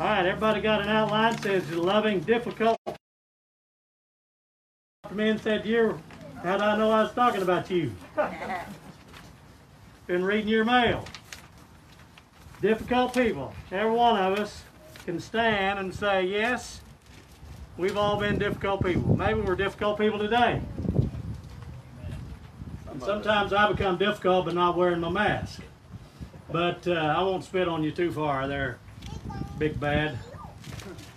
All right, everybody got an outline. Says loving difficult men said you. How do I know I was talking about you? Been reading your mail. Difficult people. Every one of us can stand and say, yes, we've all been difficult people. Maybe we're difficult people today. And sometimes I become difficult by not wearing my mask. But uh, I won't spit on you too far there, big bad.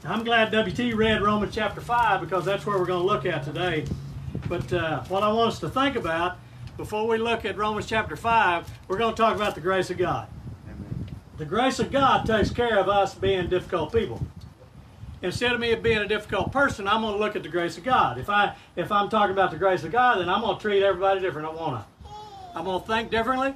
I'm glad WT read Romans chapter 5 because that's where we're going to look at today. But uh, what I want us to think about before we look at Romans chapter 5, we're going to talk about the grace of God. Amen. The grace of God takes care of us being difficult people. Instead of me being a difficult person, I'm going to look at the grace of God. If I if I'm talking about the grace of God, then I'm going to treat everybody different. I want to. I'm going to think differently,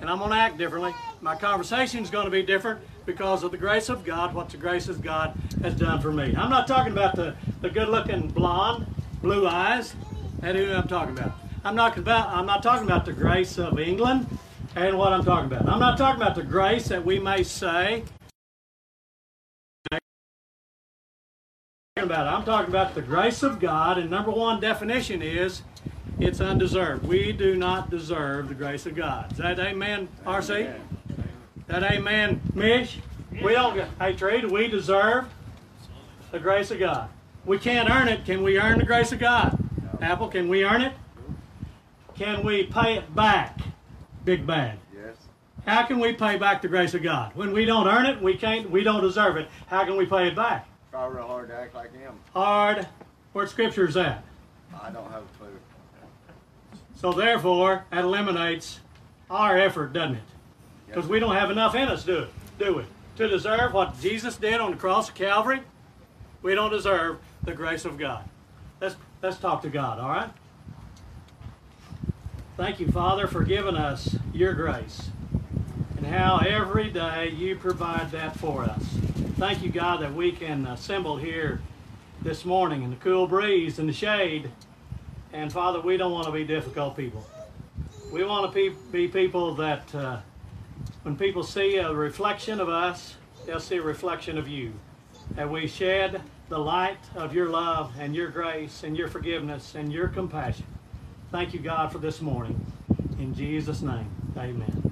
and I'm going to act differently. My conversation is going to be different because of the grace of God, what the grace of God has done for me. I'm not talking about the, the good-looking blonde, blue eyes. That's who I'm talking about. I'm not about I'm not talking about the grace of England and what I'm talking about. I'm not talking about the grace that we may say. About I'm talking about the grace of God, and number one definition is it's undeserved. We do not deserve the grace of God. Is that amen, RC? That amen, Mish? We don't. Hey, Tree, do we deserve the grace of God? We can't earn it. Can we earn the grace of God? Apple, can we earn it? Can we pay it back? Big bad. Yes. How can we pay back the grace of God? When we don't earn it, we can't we don't deserve it. How can we pay it back? Try real hard to act like him. Hard. Where scripture is that? I don't have a clue. So therefore, that eliminates our effort, doesn't it? Because we don't have enough in us, do it, do we? To deserve what Jesus did on the cross of Calvary, we don't deserve the grace of God. Let's let's talk to God, all right? Thank you, Father, for giving us your grace and how every day you provide that for us. Thank you, God, that we can assemble here this morning in the cool breeze and the shade. And Father, we don't want to be difficult people. We want to be people that uh, when people see a reflection of us, they'll see a reflection of you. And we shed the light of your love and your grace and your forgiveness and your compassion. Thank you, God, for this morning. In Jesus' name, amen.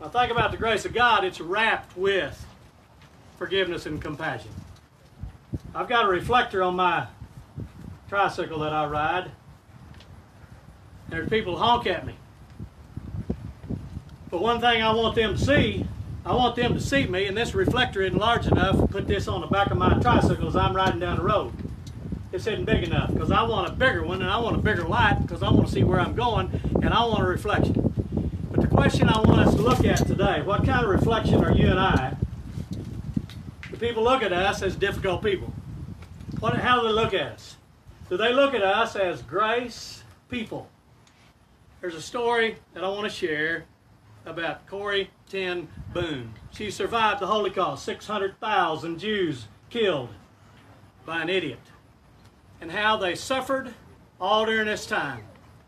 Now, think about the grace of God, it's wrapped with forgiveness and compassion. I've got a reflector on my tricycle that I ride. There's people honk at me. But one thing I want them to see, I want them to see me, and this reflector isn't large enough to put this on the back of my tricycle as I'm riding down the road it's isn't big enough because I want a bigger one and I want a bigger light because I want to see where I'm going and I want a reflection. But the question I want us to look at today, what kind of reflection are you and I? The people look at us as difficult people. What, how do they look at us? Do they look at us as grace people? There's a story that I want to share about Corrie ten Boom. She survived the Holocaust, 600,000 Jews killed by an idiot and how they suffered all during this time.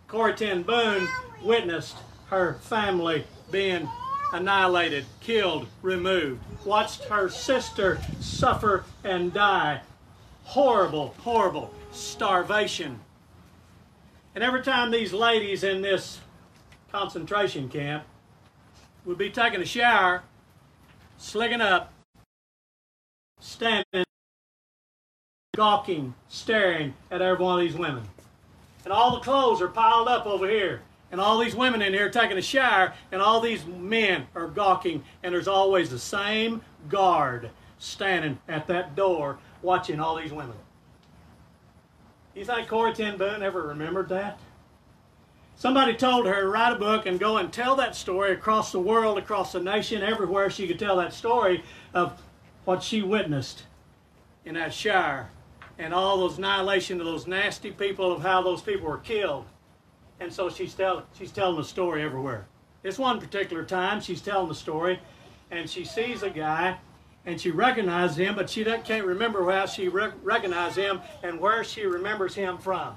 Corrie ten Boom witnessed her family being annihilated, killed, removed, watched her sister suffer and die. Horrible, horrible starvation. And every time these ladies in this concentration camp would be taking a shower, slicking up, standing gawking, staring at every one of these women. And all the clothes are piled up over here. And all these women in here taking a shower, and all these men are gawking, and there's always the same guard standing at that door watching all these women. You think Corrie ten Boom ever remembered that? Somebody told her to write a book and go and tell that story across the world, across the nation, everywhere she could tell that story of what she witnessed in that shire and all those annihilation of those nasty people of how those people were killed. And so she's, tell, she's telling the story everywhere. This one particular time, she's telling the story, and she sees a guy, and she recognizes him, but she can't remember how she rec- recognizes him and where she remembers him from.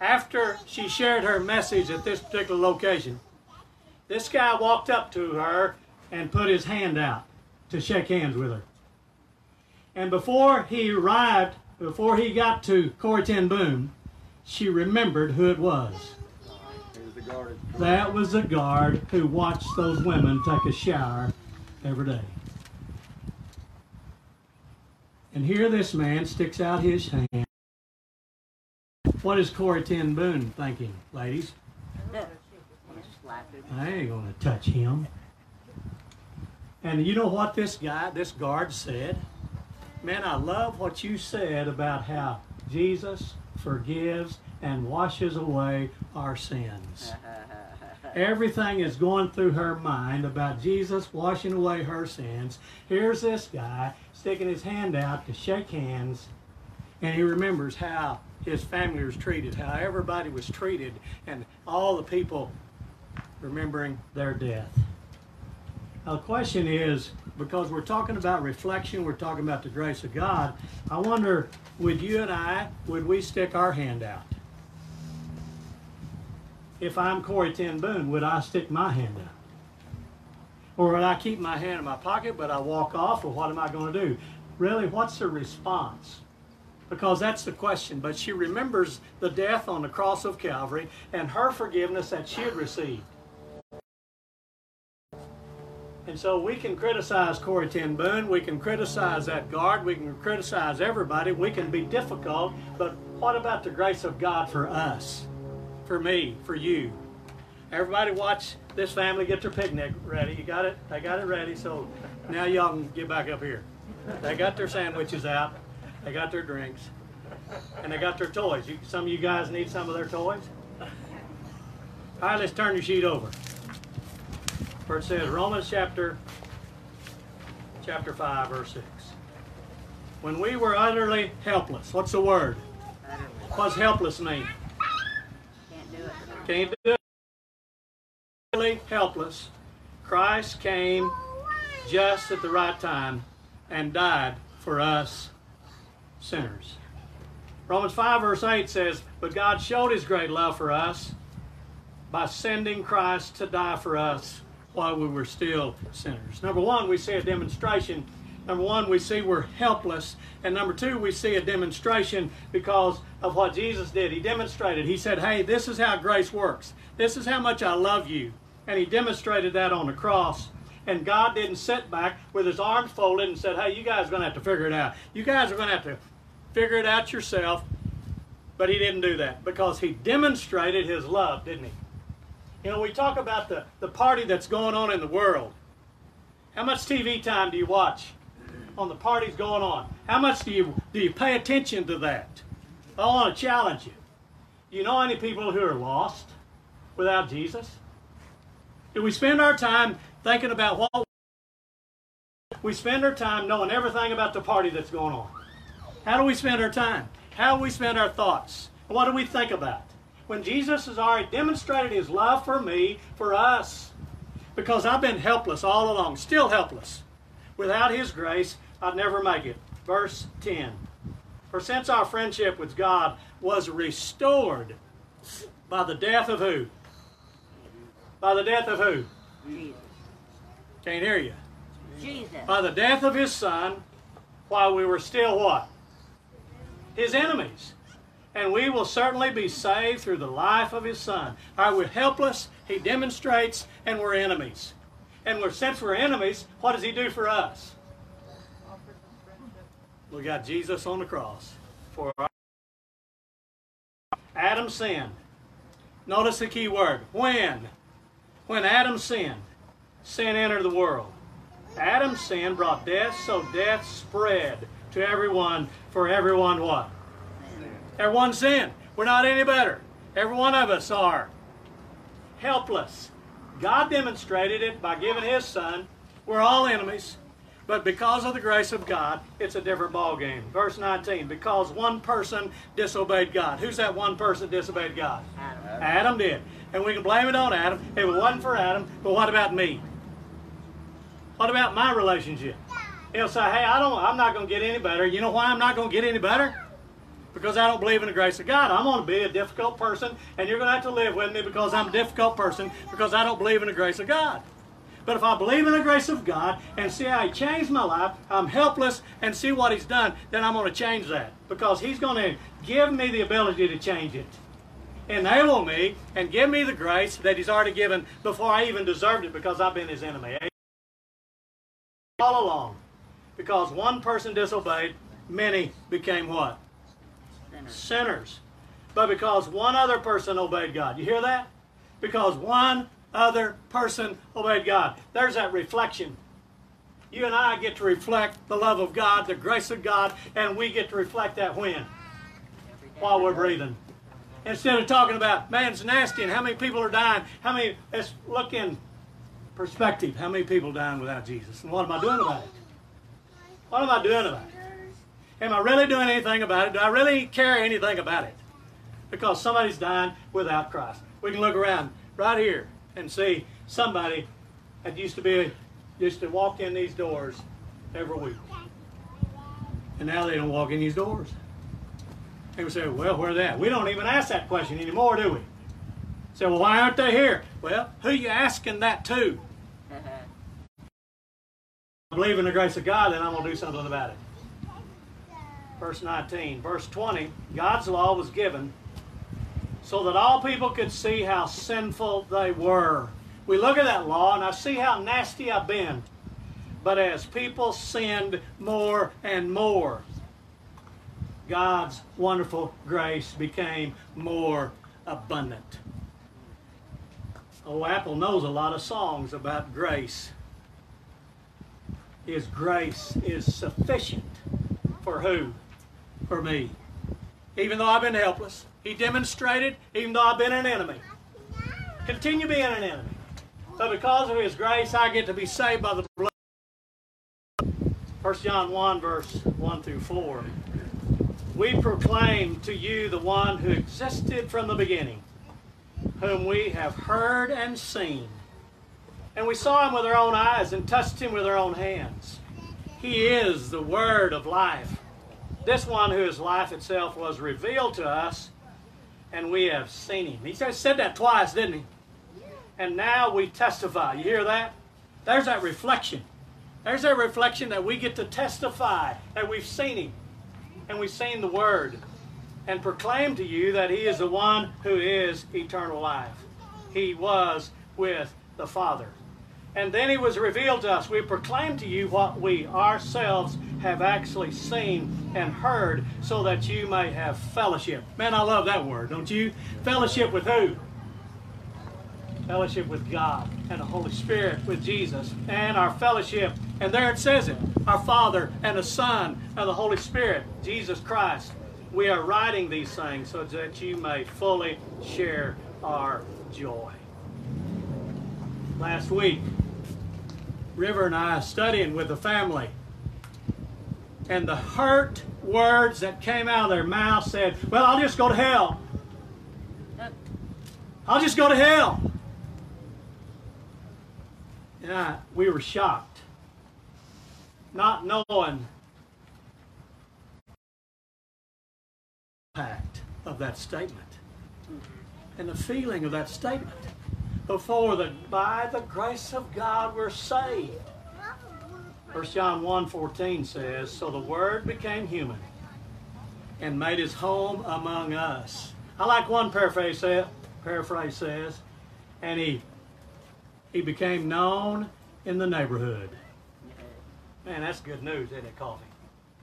After she shared her message at this particular location, this guy walked up to her and put his hand out to shake hands with her. And before he arrived, before he got to Corrie ten Boom, she remembered who it was. That was the guard who watched those women take a shower every day. And here this man sticks out his hand. What is Corrie ten Boom thinking, ladies? I ain't gonna touch him. And you know what this guy, this guard said? Man, I love what you said about how Jesus forgives and washes away our sins. Everything is going through her mind about Jesus washing away her sins. Here's this guy sticking his hand out to shake hands, and he remembers how his family was treated, how everybody was treated, and all the people remembering their death. Now, the question is because we're talking about reflection, we're talking about the grace of God, I wonder would you and I, would we stick our hand out? If I'm Corrie ten Boom, would I stick my hand out? Or would I keep my hand in my pocket but I walk off, or what am I going to do? Really, what's the response? Because that's the question. But she remembers the death on the cross of Calvary and her forgiveness that she had received. And so we can criticize Corrie ten Boom, we can criticize that guard, we can criticize everybody, we can be difficult, but what about the grace of God for us? For me, for you? Everybody watch this family get their picnic ready. You got it? They got it ready, so now y'all can get back up here. They got their sandwiches out, they got their drinks, and they got their toys. You, some of you guys need some of their toys? All right, let's turn your sheet over where it says Romans chapter chapter 5 verse 6. When we were utterly helpless. What's the word? What's helpless mean? Can't do it. Can't do it. Utterly helpless. Christ came just at the right time and died for us sinners. Romans 5 verse 8 says, But God showed his great love for us by sending Christ to die for us while we were still sinners. Number one, we see a demonstration. Number one, we see we're helpless. And number two, we see a demonstration because of what Jesus did. He demonstrated. He said, Hey, this is how grace works. This is how much I love you. And he demonstrated that on the cross. And God didn't sit back with his arms folded and said, Hey, you guys are going to have to figure it out. You guys are going to have to figure it out yourself. But he didn't do that because he demonstrated his love, didn't he? You know, we talk about the, the party that's going on in the world. How much TV time do you watch on the parties going on? How much do you do you pay attention to that? I want to challenge you. Do you know any people who are lost without Jesus? Do we spend our time thinking about what we spend our time knowing everything about the party that's going on? How do we spend our time? How do we spend our thoughts? What do we think about? when Jesus has already demonstrated his love for me, for us, because I've been helpless all along, still helpless. Without his grace, I'd never make it. Verse 10. For since our friendship with God was restored by the death of who? By the death of who? Jesus. Can't hear you. Jesus. By the death of his son, while we were still what? His enemies and we will certainly be saved through the life of his son. Are we helpless? He demonstrates, and we're enemies. And we're, since we're enemies, what does he do for us? We got Jesus on the cross for our Adam sinned. Notice the key word. When? When Adam sinned, sin entered the world. Adam's sin brought death, so death spread to everyone, for everyone what? Everyone sin. We're not any better. Every one of us are helpless. God demonstrated it by giving His Son. We're all enemies, but because of the grace of God, it's a different ballgame. Verse 19, because one person disobeyed God. Who's that one person disobeyed God? Adam. Adam did. And we can blame it on Adam. It wasn't for Adam, but what about me? What about my relationship? He'll say, hey, I don't, I'm not going to get any better. You know why I'm not going to get any better? because I don't believe in the grace of God. I'm going to be a difficult person, and you're going to have to live with me because I'm a difficult person because I don't believe in the grace of God. But if I believe in the grace of God and see how He changed my life, I'm helpless and see what He's done, then I'm going to change that. Because He's going to give me the ability to change it. Enable me and give me the grace that He's already given before I even deserved it because I've been His enemy. All along. Because one person disobeyed, many became what? Sinners. sinners. But because one other person obeyed God. You hear that? Because one other person obeyed God. There's that reflection. You and I get to reflect the love of God, the grace of God, and we get to reflect that when? While we're breathing. Instead of talking about, man's nasty and how many people are dying, how many, let's look in perspective. How many people dying without Jesus? And what am I doing about it? What am I doing about it? Am I really doing anything about it? Do I really care anything about it? Because somebody's dying without Christ. We can look around right here and see somebody that used to be used to walk in these doors every week. And now they don't walk in these doors. We say, well, where are they at? We don't even ask that question anymore, do we? Say, well, why aren't they here? Well, who you asking that to? Believe in the grace of God, then I'm going to do something about it. Verse 19. Verse 20 God's law was given so that all people could see how sinful they were. We look at that law and I see how nasty I've been. But as people sinned more and more, God's wonderful grace became more abundant. Oh, Apple knows a lot of songs about grace. His grace is sufficient for who? For me. Even though I've been helpless, He demonstrated, even though I've been an enemy. Continue being an enemy. But because of His grace, I get to be saved by the blood. 1 John 1, verse 1 through 4. We proclaim to you the one who existed from the beginning, whom we have heard and seen. And we saw him with our own eyes and touched him with our own hands. He is the word of life. This one whose life itself was revealed to us, and we have seen him. He said that twice, didn't he? And now we testify. You hear that? There's that reflection. There's that reflection that we get to testify that we've seen him and we've seen the word and proclaim to you that he is the one who is eternal life. He was with the Father. And then he was revealed to us. We proclaim to you what we ourselves have actually seen and heard so that you may have fellowship. Man, I love that word, don't you? Fellowship with who? Fellowship with God and the Holy Spirit with Jesus and our fellowship. And there it says it our Father and the Son and the Holy Spirit, Jesus Christ. We are writing these things so that you may fully share our joy. Last week, River and I studying with the family. And the hurt words that came out of their mouth said, Well, I'll just go to hell. I'll just go to hell. And I, we were shocked, not knowing the impact of that statement and the feeling of that statement before that by the grace of God we're saved. 1 John 1.14 says, So the Word became human and made his home among us. I like one paraphrase, say, paraphrase says, and he, he became known in the neighborhood. Man, that's good news, isn't it, Coffee?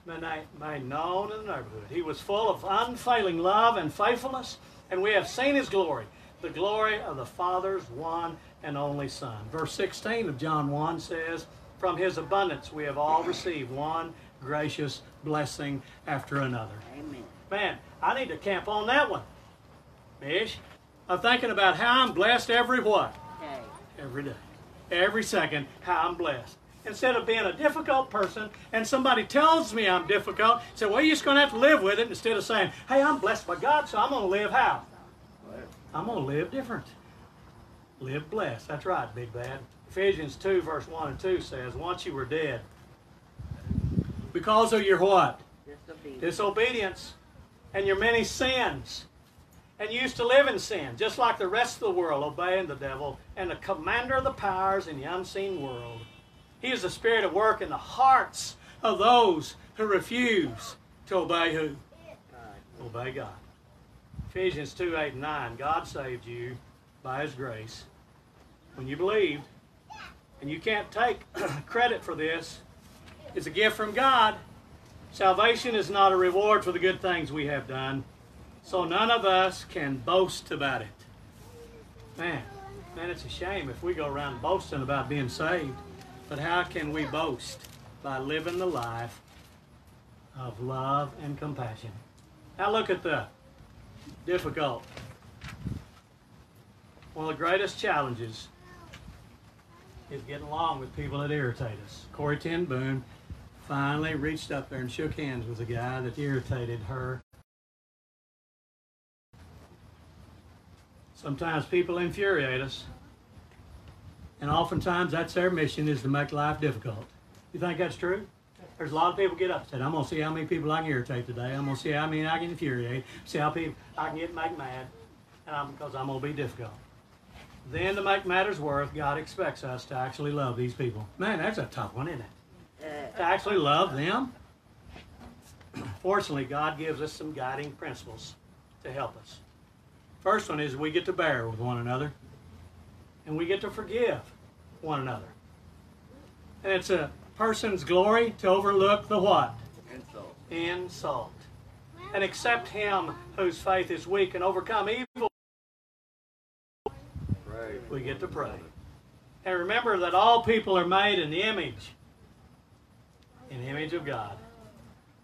Made known in the neighborhood. He was full of unfailing love and faithfulness, and we have seen his glory the glory of the Father's one and only Son. Verse 16 of John 1 says, From his abundance we have all received one gracious blessing after another. Amen. Man, I need to camp on that one. Ish. I'm thinking about how I'm blessed every what? Okay. Every day. Every second, how I'm blessed. Instead of being a difficult person and somebody tells me I'm difficult, say, well, you're just going to have to live with it instead of saying, hey, I'm blessed by God, so I'm going to live how? I'm going to live different. Live blessed. That's right, Big Bad. Ephesians 2, verse 1 and 2 says, Once you were dead, because of your what? Disobedience. Disobedience and your many sins. and used to live in sin, just like the rest of the world, obeying the devil and the commander of the powers in the unseen world. He is the spirit of work in the hearts of those who refuse to obey who? Obey God. Ephesians 2 8 and 9. God saved you by His grace when you believed, and you can't take credit for this. It's a gift from God. Salvation is not a reward for the good things we have done, so none of us can boast about it. Man, man, it's a shame if we go around boasting about being saved. But how can we boast? By living the life of love and compassion. Now look at the difficult. One of the greatest challenges is getting along with people that irritate us. Corrie ten Boom finally reached up there and shook hands with a guy that irritated her. Sometimes people infuriate us, and oftentimes that's their mission is to make life difficult. You think that's true? There's a lot of people get upset. I'm gonna see how many people I can irritate today. I'm gonna see how many I can infuriate. See how people I can get make mad, um, and I'm, because I'm gonna be difficult. Then to make matters worse, God expects us to actually love these people. Man, that's a tough one, isn't it? To actually love them. Fortunately, God gives us some guiding principles to help us. First one is we get to bear with one another, and we get to forgive one another. And it's a person's glory to overlook the what? Insult. Insult. And accept him whose faith is weak and overcome evil. Pray. We get to pray. And remember that all people are made in the image, in the image of God.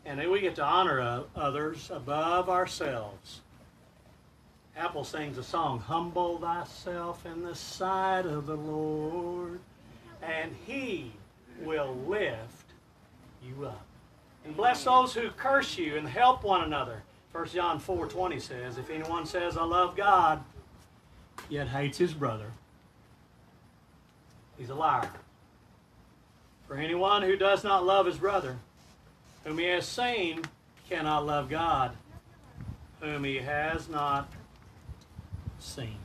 And then we get to honor others above ourselves. Apple sings a song, Humble thyself in the sight of the Lord, and he will lift you up. And bless those who curse you and help one another. 1 John 4.20 says, If anyone says, I love God, yet hates his brother, he's a liar. For anyone who does not love his brother, whom he has seen, cannot love God, whom he has not seen.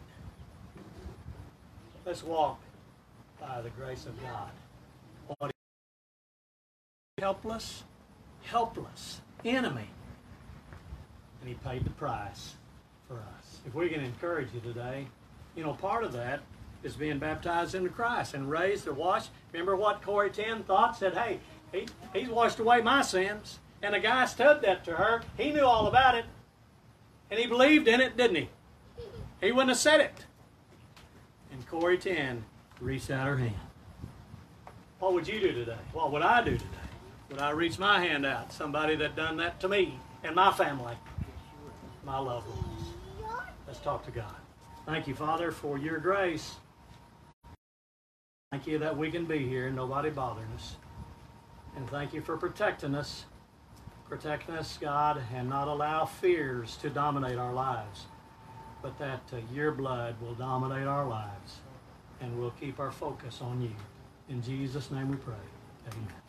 Let's walk by the grace of God. Helpless, helpless enemy. And he paid the price for us. If we can encourage you today, you know, part of that is being baptized into Christ and raised or washed. Remember what Corrie ten thought? Said, hey, he, he's washed away my sins. And the guy stood that to her. He knew all about it. And he believed in it, didn't he? He wouldn't have said it. And Corrie ten reached out her hand. What would you do today? What would I do today? Would I reach my hand out? Somebody that done that to me and my family, my loved ones. Let's talk to God. Thank you, Father, for your grace. Thank you that we can be here nobody bothering us. And thank you for protecting us. Protecting us, God, and not allow fears to dominate our lives, but that uh, your blood will dominate our lives and we'll keep our focus on you. In Jesus' name we pray. Amen.